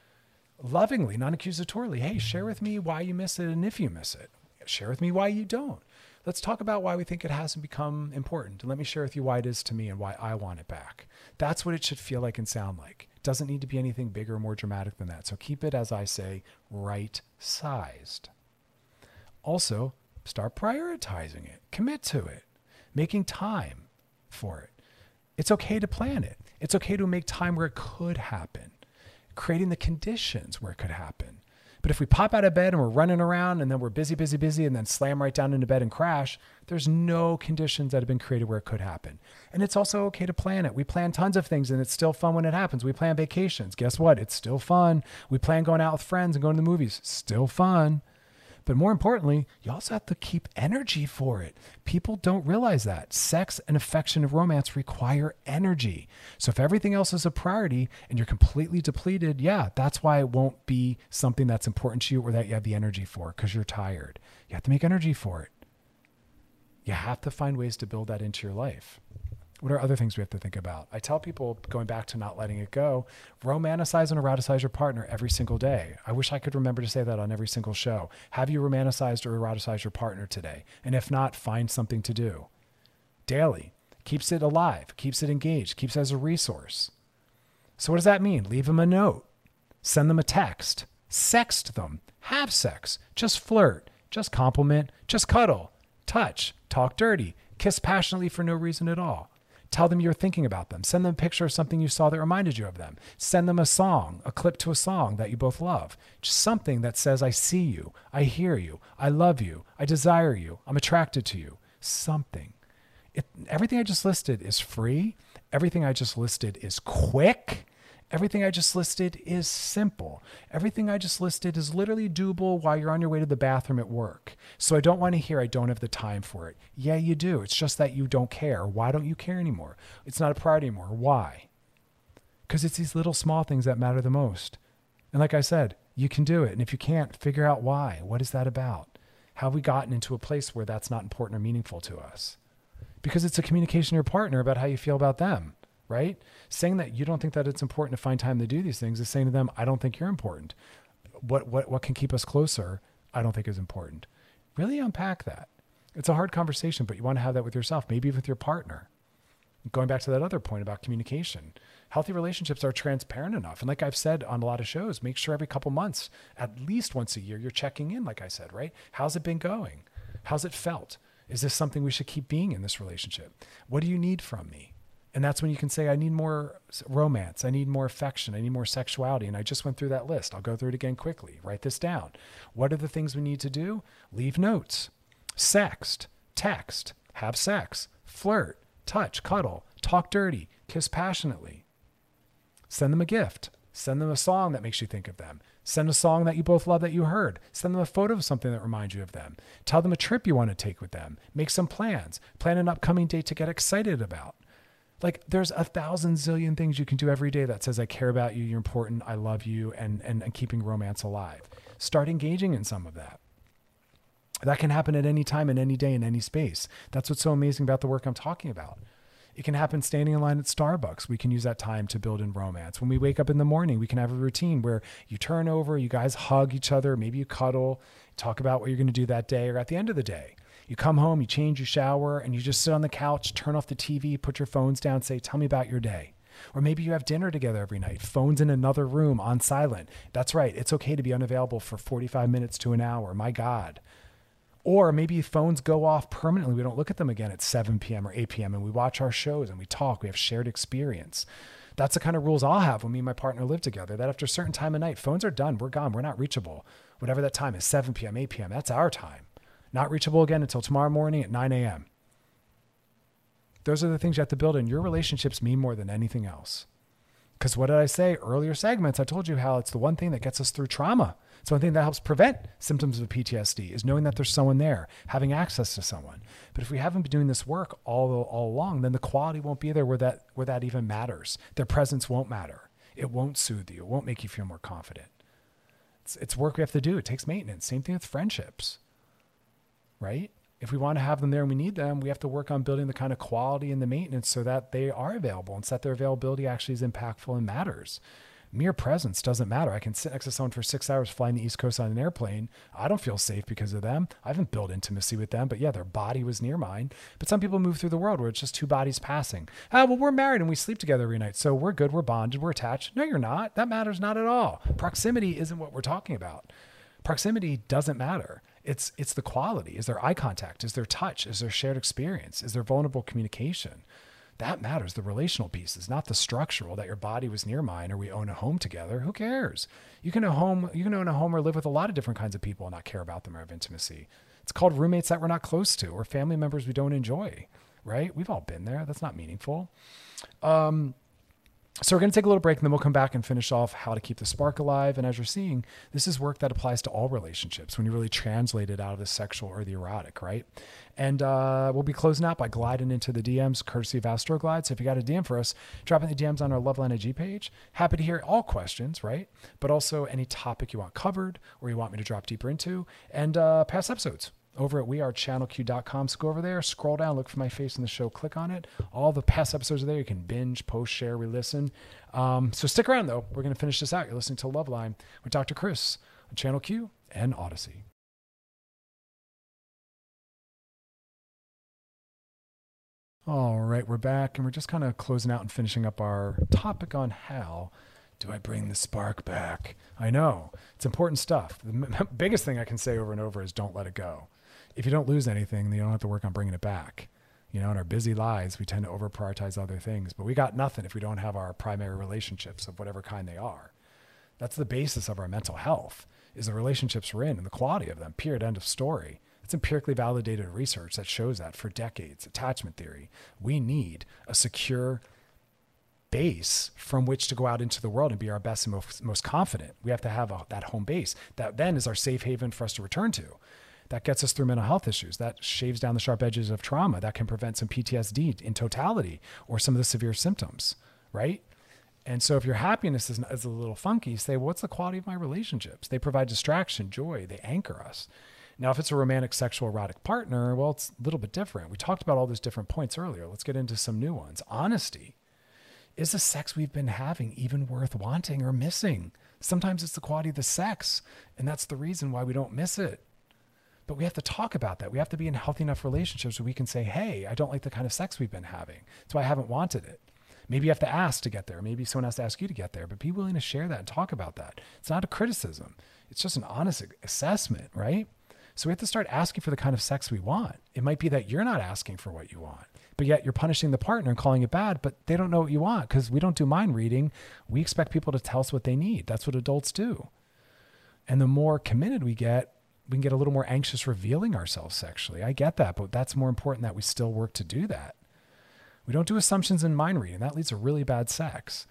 Lovingly non-accusatorily hey share with me why you miss it and if you miss it. Share with me why you don't. Let's talk about why we think it hasn't become important and let me share with you why it is to me and why i want it back. That's what it should feel like and sound like. It doesn't need to be anything bigger or more dramatic than that. So keep it as i say right sized also start prioritizing it, commit to it, making time for it. It's okay to plan it. It's okay to make time where it could happen, creating the conditions where it could happen. But if we pop out of bed and we're running around and then we're busy, busy, busy, and then slam right down into bed and crash, there's no conditions that have been created where it could happen. And it's also okay to plan it. We plan tons of things and it's still fun when it happens. We plan vacations. Guess what? It's still fun. We plan going out with friends and going to the movies. Still fun. But more importantly, you also have to keep energy for it. People don't realize that. Sex and affection and romance require energy. So if everything else is a priority and you're completely depleted, yeah, that's why it won't be something that's important to you or that you have the energy for because you're tired. You have to make energy for it. You have to find ways to build that into your life. What are other things we have to think about? I tell people going back to not letting it go, romanticize and eroticize your partner every single day. I wish I could remember to say that on every single show. Have you romanticized or eroticized your partner today? And if not, find something to do. Daily. Keeps it alive, keeps it engaged, keeps it as a resource. So, what does that mean? Leave them a note, send them a text, sext them, have sex, just flirt, just compliment, just cuddle, touch, talk dirty, kiss passionately for no reason at all. Tell them you're thinking about them. Send them a picture of something you saw that reminded you of them. Send them a song, a clip to a song that you both love. Just something that says, I see you, I hear you, I love you, I desire you, I'm attracted to you. Something. It, everything I just listed is free. Everything I just listed is quick. Everything I just listed is simple. Everything I just listed is literally doable while you're on your way to the bathroom at work. So I don't want to hear I don't have the time for it. Yeah, you do. It's just that you don't care. Why don't you care anymore? It's not a priority anymore. Why? Because it's these little small things that matter the most. And like I said, you can do it. And if you can't, figure out why. What is that about? How have we gotten into a place where that's not important or meaningful to us? Because it's a communication to your partner about how you feel about them right? Saying that you don't think that it's important to find time to do these things is saying to them, I don't think you're important. What what what can keep us closer, I don't think is important. Really unpack that. It's a hard conversation, but you want to have that with yourself, maybe with your partner. Going back to that other point about communication, healthy relationships are transparent enough. And like I've said on a lot of shows, make sure every couple months, at least once a year, you're checking in, like I said, right? How's it been going? How's it felt? Is this something we should keep being in this relationship? What do you need from me? And that's when you can say, I need more romance. I need more affection. I need more sexuality. And I just went through that list. I'll go through it again quickly. Write this down. What are the things we need to do? Leave notes, sext, text, have sex, flirt, touch, cuddle, talk dirty, kiss passionately. Send them a gift. Send them a song that makes you think of them. Send a song that you both love that you heard. Send them a photo of something that reminds you of them. Tell them a trip you want to take with them. Make some plans. Plan an upcoming date to get excited about. Like there's a thousand zillion things you can do every day that says I care about you, you're important, I love you, and and, and keeping romance alive. Start engaging in some of that. That can happen at any time, in any day, in any space. That's what's so amazing about the work I'm talking about. It can happen standing in line at Starbucks. We can use that time to build in romance. When we wake up in the morning, we can have a routine where you turn over, you guys hug each other, maybe you cuddle, talk about what you're going to do that day, or at the end of the day, you come home, you change, you shower, and you just sit on the couch, turn off the TV, put your phones down, say, Tell me about your day. Or maybe you have dinner together every night, phones in another room on silent. That's right. It's okay to be unavailable for 45 minutes to an hour. My God. Or maybe phones go off permanently. We don't look at them again at 7 p.m. or 8 p.m. and we watch our shows and we talk. We have shared experience. That's the kind of rules I'll have when me and my partner live together. That after a certain time of night, phones are done. We're gone. We're not reachable. Whatever that time is, 7 p.m., 8 p.m., that's our time. Not reachable again until tomorrow morning at 9 a.m. Those are the things you have to build in. Your relationships mean more than anything else. Because what did I say earlier segments? I told you how it's the one thing that gets us through trauma. It's one thing that helps prevent symptoms of PTSD is knowing that there's someone there, having access to someone. But if we haven't been doing this work all, all along, then the quality won't be there where that where that even matters. Their presence won't matter. It won't soothe you. It won't make you feel more confident. It's, it's work we have to do. It takes maintenance. Same thing with friendships right? If we want to have them there and we need them, we have to work on building the kind of quality and the maintenance so that they are available and so that their availability actually is impactful and matters. Mere presence doesn't matter. I can sit next to someone for six hours flying the East Coast on an airplane. I don't feel safe because of them. I haven't built intimacy with them, but yeah, their body was near mine. But some people move through the world where it's just two bodies passing. Ah, well, we're married and we sleep together every night. So we're good. We're bonded. We're attached. No, you're not. That matters not at all. Proximity isn't what we're talking about. Proximity doesn't matter it's it's the quality. Is there eye contact? Is there touch? Is there shared experience? Is there vulnerable communication? That matters. The relational pieces, not the structural that your body was near mine or we own a home together. Who cares? You can own a home, you can own a home or live with a lot of different kinds of people and not care about them or have intimacy. It's called roommates that we're not close to or family members we don't enjoy, right? We've all been there. That's not meaningful. Um, so we're going to take a little break and then we'll come back and finish off how to keep the spark alive. And as you're seeing, this is work that applies to all relationships when you really translate it out of the sexual or the erotic, right? And uh, we'll be closing out by gliding into the DMs courtesy of Astroglide. So if you got a DM for us, drop in the DMs on our Loveline IG page. Happy to hear all questions, right? But also any topic you want covered or you want me to drop deeper into and uh, past episodes over at wearechannelq.com. So go over there, scroll down, look for my face in the show, click on it. All the past episodes are there. You can binge, post, share, re listen. Um, so stick around, though. We're going to finish this out. You're listening to Love Loveline with Dr. Chris on Channel Q and Audacy. All right, we're back and we're just kind of closing out and finishing up our topic on how do I bring the spark back? I know it's important stuff. The m- (laughs) biggest thing I can say over and over is don't let it go if you don't lose anything, then you don't have to work on bringing it back. You know, in our busy lives, we tend to over prioritize other things, but we got nothing if we don't have our primary relationships of whatever kind they are. That's the basis of our mental health is the relationships we're in and the quality of them. Period. End of story. It's empirically validated research that shows that for decades. Attachment theory. We need a secure base from which to go out into the world and be our best and most, most confident. We have to have a, that home base that then is our safe haven for us to return to that gets us through mental health issues that shaves down the sharp edges of trauma that can prevent some ptsd in totality or some of the severe symptoms right? And so if your happiness is, is a little funky say what's the quality of my relationships? They provide distraction joy they anchor us. Now if it's a romantic sexual erotic partner well it's a little bit different. We talked about all those different points earlier. Let's get into some new ones. Honesty is the sex we've been having even worth wanting or missing. Sometimes it's the quality of the sex and that's the reason why we don't miss it but we have to talk about that. We have to be in healthy enough relationships where we can say, hey, I don't like the kind of sex we've been having. So I haven't wanted it. Maybe you have to ask to get there. Maybe someone has to ask you to get there, but be willing to share that and talk about that. It's not a criticism, it's just an honest assessment, right? So we have to start asking for the kind of sex we want. It might be that you're not asking for what you want, but yet you're punishing the partner and calling it bad, but they don't know what you want because we don't do mind reading. We expect people to tell us what they need. That's what adults do. And the more committed we get, we can get a little more anxious revealing ourselves sexually. I get that, but that's more important that we still work to do that. We don't do assumptions in mind reading. That leads to really bad sex.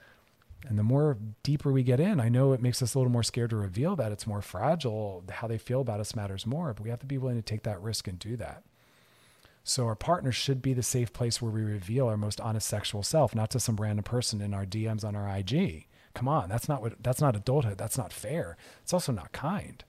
And the more deeper we get in, I know it makes us a little more scared to reveal that it's more fragile. How they feel about us matters more, but we have to be willing to take that risk and do that. So our partner should be the safe place where we reveal our most honest sexual self, not to some random person in our DMs on our IG. Come on, that's not what that's not adulthood. That's not fair. It's also not kind.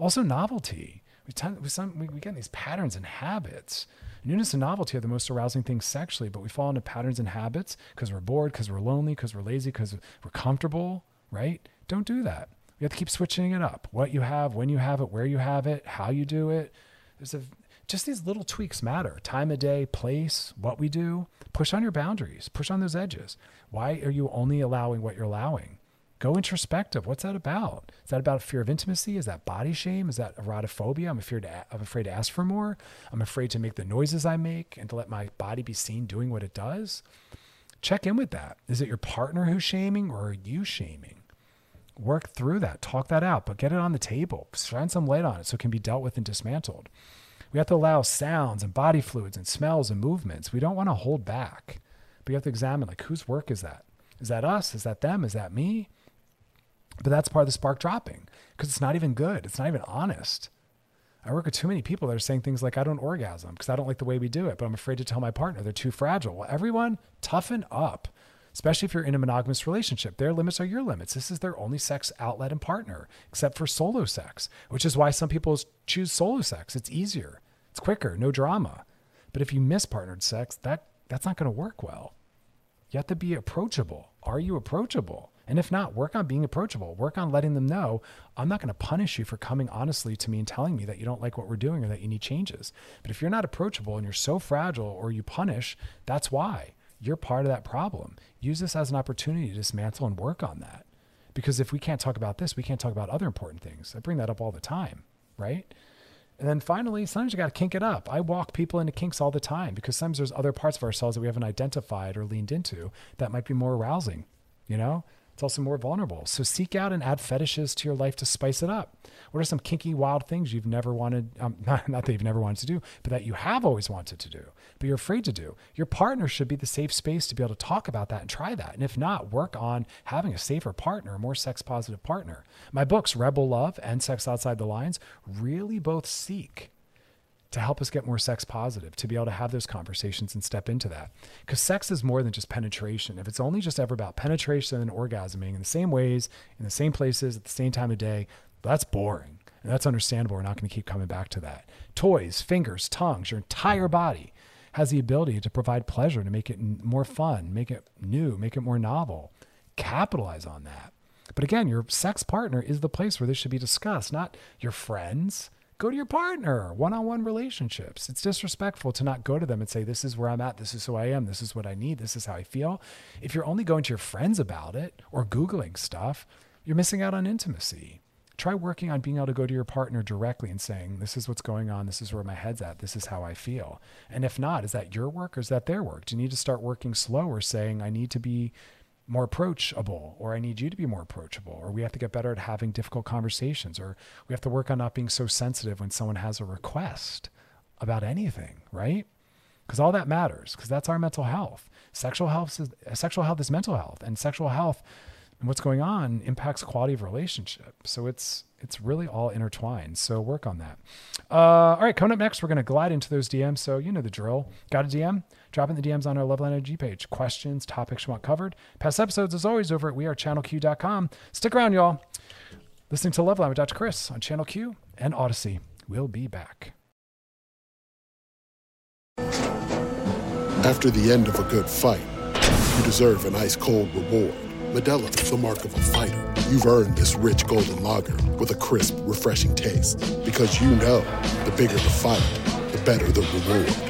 Also, novelty. We, we, some, we, we get these patterns and habits. Newness and novelty are the most arousing things sexually, but we fall into patterns and habits because we're bored, because we're lonely, because we're lazy, because we're comfortable, right? Don't do that. We have to keep switching it up. What you have, when you have it, where you have it, how you do it. There's a, just these little tweaks matter. Time of day, place, what we do. Push on your boundaries, push on those edges. Why are you only allowing what you're allowing? Go introspective. What's that about? Is that about fear of intimacy? Is that body shame? Is that erotophobia? I'm afraid to, I'm afraid to ask for more. I'm afraid to make the noises I make and to let my body be seen doing what it does. Check in with that. Is it your partner who's shaming or are you shaming? Work through that, talk that out, but get it on the table. Shine some light on it so it can be dealt with and dismantled. We have to allow sounds and body fluids and smells and movements. We don't want to hold back, but you have to examine like whose work is that? Is that us? Is that them? Is that me? But that's part of the spark dropping because it's not even good. It's not even honest. I work with too many people that are saying things like, I don't orgasm because I don't like the way we do it, but I'm afraid to tell my partner they're too fragile. Well, everyone toughen up, especially if you're in a monogamous relationship. Their limits are your limits. This is their only sex outlet and partner, except for solo sex, which is why some people choose solo sex. It's easier, it's quicker, no drama. But if you miss partnered sex, that, that's not going to work well. You have to be approachable. Are you approachable? And if not, work on being approachable. Work on letting them know I'm not going to punish you for coming honestly to me and telling me that you don't like what we're doing or that you need changes. But if you're not approachable and you're so fragile or you punish, that's why. You're part of that problem. Use this as an opportunity to dismantle and work on that. Because if we can't talk about this, we can't talk about other important things. I bring that up all the time, right? And then finally, sometimes you got to kink it up. I walk people into kinks all the time because sometimes there's other parts of ourselves that we haven't identified or leaned into that might be more arousing, you know? It's also more vulnerable. So seek out and add fetishes to your life to spice it up. What are some kinky, wild things you've never wanted, um, (laughs) not, not that you've never wanted to do, but that you have always wanted to do, but you're afraid to do? Your partner should be the safe space to be able to talk about that and try that. And if not, work on having a safer partner, a more sex positive partner. My books, Rebel Love and Sex Outside the Lines, really both seek to help us get more sex positive, to be able to have those conversations and step into that. Because sex is more than just penetration. If it's only just ever about penetration and orgasming in the same ways, in the same places, at the same time of day, that's boring. And that's understandable. We're not going to keep coming back to that. Toys, fingers, tongues, your entire body has the ability to provide pleasure, to make it more fun, make it new, make it more novel. Capitalize on that. But again, your sex partner is the place where this should be discussed, not your friends go to your partner, one on one relationships. It's disrespectful to not go to them and say, This is where I'm at. This is who I am. This is what I need. This is how I feel. If you're only going to your friends about it or Googling stuff, you're missing out on intimacy. Try working on being able to go to your partner directly and saying, This is what's going on. This is where my head's at. This is how I feel. And if not, is that your work or is that their work? Do you need to start working slower, saying, I need to be more approachable or I need you to be more approachable or we have to get better at having difficult conversations or we have to work on not being so sensitive when someone has a request about anything, right? Because all that matters because that's our mental health. Sexual health is sexual health is mental health and sexual health and what's going on impacts quality of relationship. So it's it's really all intertwined. So work on that. Uh, all right, coming up next, we're going to glide into those DMs. So you know the drill. Got a DM? Drop in the DMs on our Loveline IG page. Questions, topics you want covered. Past episodes, as always, over at wearechannelq.com. Stick around, y'all. Listening to Love Loveline with Dr. Chris on Channel Q and Audacy. We'll be back. After the end of a good fight, you deserve an ice cold reward. Modelo is the mark of a fighter. You've earned this rich golden lager with a crisp, refreshing taste. Because you know the bigger the fight, the better the reward.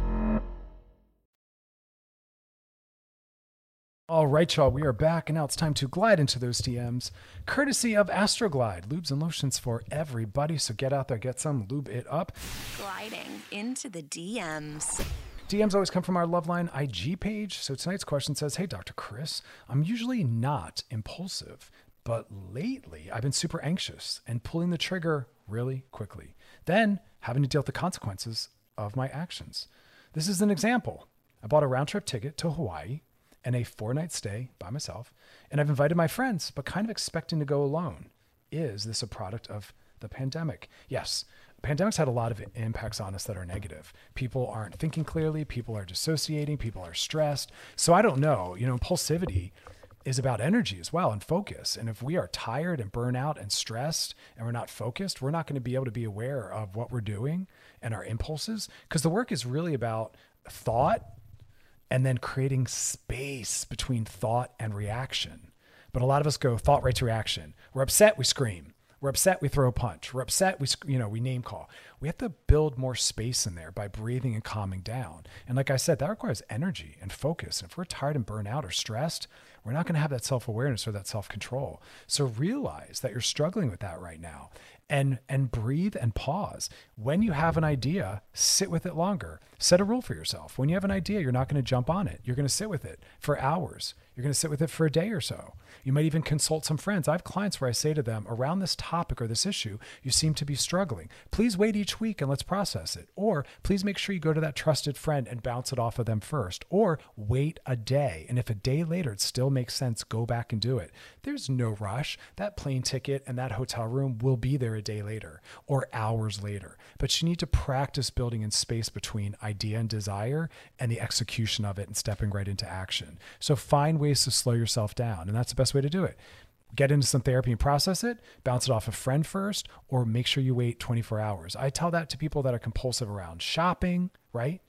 All right, y'all, we are back, and now it's time to glide into those DMs, courtesy of Astroglide, lubes and lotions for everybody. So get out there, get some, lube it up. Gliding into the DMs. DMs always come from our Loveline IG page. So tonight's question says Hey, Dr. Chris, I'm usually not impulsive, but lately I've been super anxious and pulling the trigger really quickly, then having to deal with the consequences of my actions. This is an example. I bought a round trip ticket to Hawaii and a four night stay by myself. And I've invited my friends, but kind of expecting to go alone. Is this a product of the pandemic? Yes. Pandemic's had a lot of impacts on us that are negative. People aren't thinking clearly, people are dissociating, people are stressed. So I don't know, you know, impulsivity is about energy as well and focus. And if we are tired and burnt out and stressed and we're not focused, we're not going to be able to be aware of what we're doing and our impulses because the work is really about thought and then creating space between thought and reaction. But a lot of us go thought right to reaction. We're upset, we scream. We're upset, we throw a punch. We're upset, we you know we name call. We have to build more space in there by breathing and calming down. And like I said, that requires energy and focus. And if we're tired and burnt out or stressed, we're not going to have that self awareness or that self control. So realize that you're struggling with that right now and and breathe and pause. When you have an idea, sit with it longer. Set a rule for yourself. When you have an idea, you're not going to jump on it. You're going to sit with it for hours. You're going to sit with it for a day or so. You might even consult some friends. I have clients where I say to them, around this topic or this issue, you seem to be struggling. Please wait each week and let's process it. Or please make sure you go to that trusted friend and bounce it off of them first. Or wait a day. And if a day later it still makes sense, go back and do it. There's no rush. That plane ticket and that hotel room will be there a day later or hours later. But you need to practice building in space between idea and desire and the execution of it and stepping right into action. So find ways to slow yourself down. And that's the best way to do it get into some therapy and process it, bounce it off a friend first, or make sure you wait 24 hours. I tell that to people that are compulsive around shopping, right?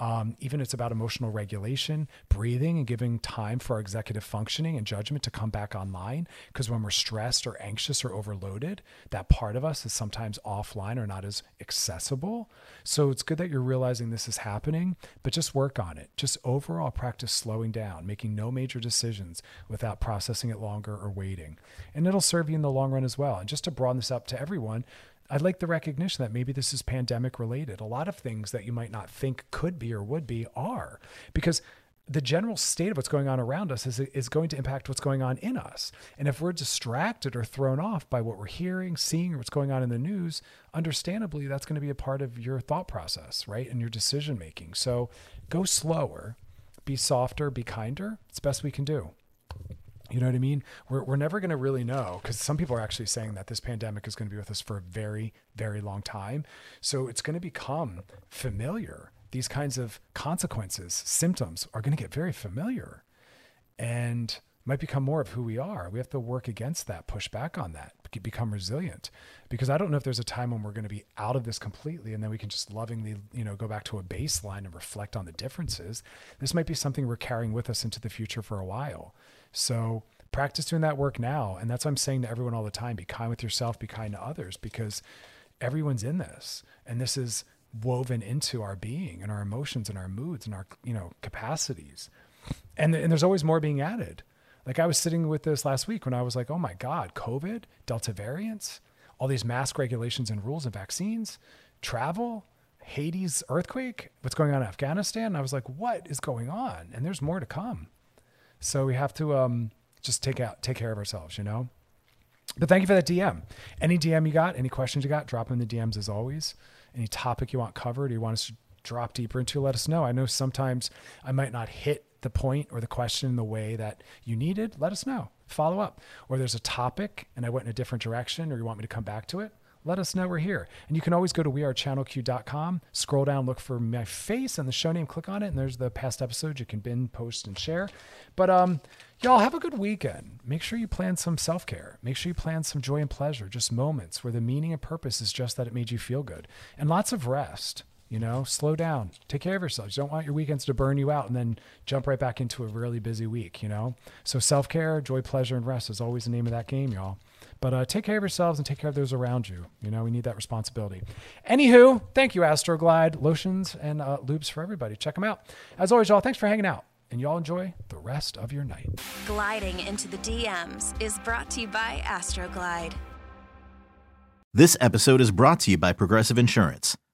Um, even it's about emotional regulation, breathing, and giving time for our executive functioning and judgment to come back online. Because when we're stressed or anxious or overloaded, that part of us is sometimes offline or not as accessible. So it's good that you're realizing this is happening, but just work on it. Just overall practice slowing down, making no major decisions without processing it longer or waiting. And it'll serve you in the long run as well. And just to broaden this up to everyone, I'd like the recognition that maybe this is pandemic related. A lot of things that you might not think could be or would be are because the general state of what's going on around us is, is going to impact what's going on in us. And if we're distracted or thrown off by what we're hearing, seeing, or what's going on in the news, understandably, that's going to be a part of your thought process, right? And your decision making. So go slower, be softer, be kinder. It's best we can do. You know what I mean? We're, we're never going to really know because some people are actually saying that this pandemic is going to be with us for a very, very long time. So it's going to become familiar. These kinds of consequences, symptoms are going to get very familiar and might become more of who we are. We have to work against that, push back on that, become resilient. Because I don't know if there's a time when we're going to be out of this completely and then we can just lovingly, you know, go back to a baseline and reflect on the differences. This might be something we're carrying with us into the future for a while. So practice doing that work now. And that's what I'm saying to everyone all the time be kind with yourself, be kind to others, because everyone's in this. And this is woven into our being and our emotions and our moods and our, you know, capacities. And, and there's always more being added. Like I was sitting with this last week when I was like, oh my God, COVID, Delta variants, all these mask regulations and rules and vaccines, travel, Haiti's earthquake, what's going on in Afghanistan. And I was like, what is going on? And there's more to come. So we have to um, just take out, take care of ourselves, you know. But thank you for that DM. Any DM you got, any questions you got, drop them in the DMs as always. Any topic you want covered, or you want us to drop deeper into, let us know. I know sometimes I might not hit the point or the question in the way that you needed. Let us know. Follow up. Or there's a topic and I went in a different direction, or you want me to come back to it let us know we're here. And you can always go to wearechannelq.com, scroll down, look for my face and the show name, click on it, and there's the past episodes you can bin, post, and share. But um, y'all have a good weekend. Make sure you plan some self care. Make sure you plan some joy and pleasure, just moments where the meaning and purpose is just that it made you feel good. And lots of rest. You know, slow down, take care of yourselves. You don't want your weekends to burn you out and then jump right back into a really busy week, you know? So, self care, joy, pleasure, and rest is always the name of that game, y'all. But uh, take care of yourselves and take care of those around you. You know, we need that responsibility. Anywho, thank you, Astroglide lotions and uh, lubes for everybody. Check them out. As always, y'all, thanks for hanging out. And y'all enjoy the rest of your night. Gliding into the DMs is brought to you by Astroglide. This episode is brought to you by Progressive Insurance.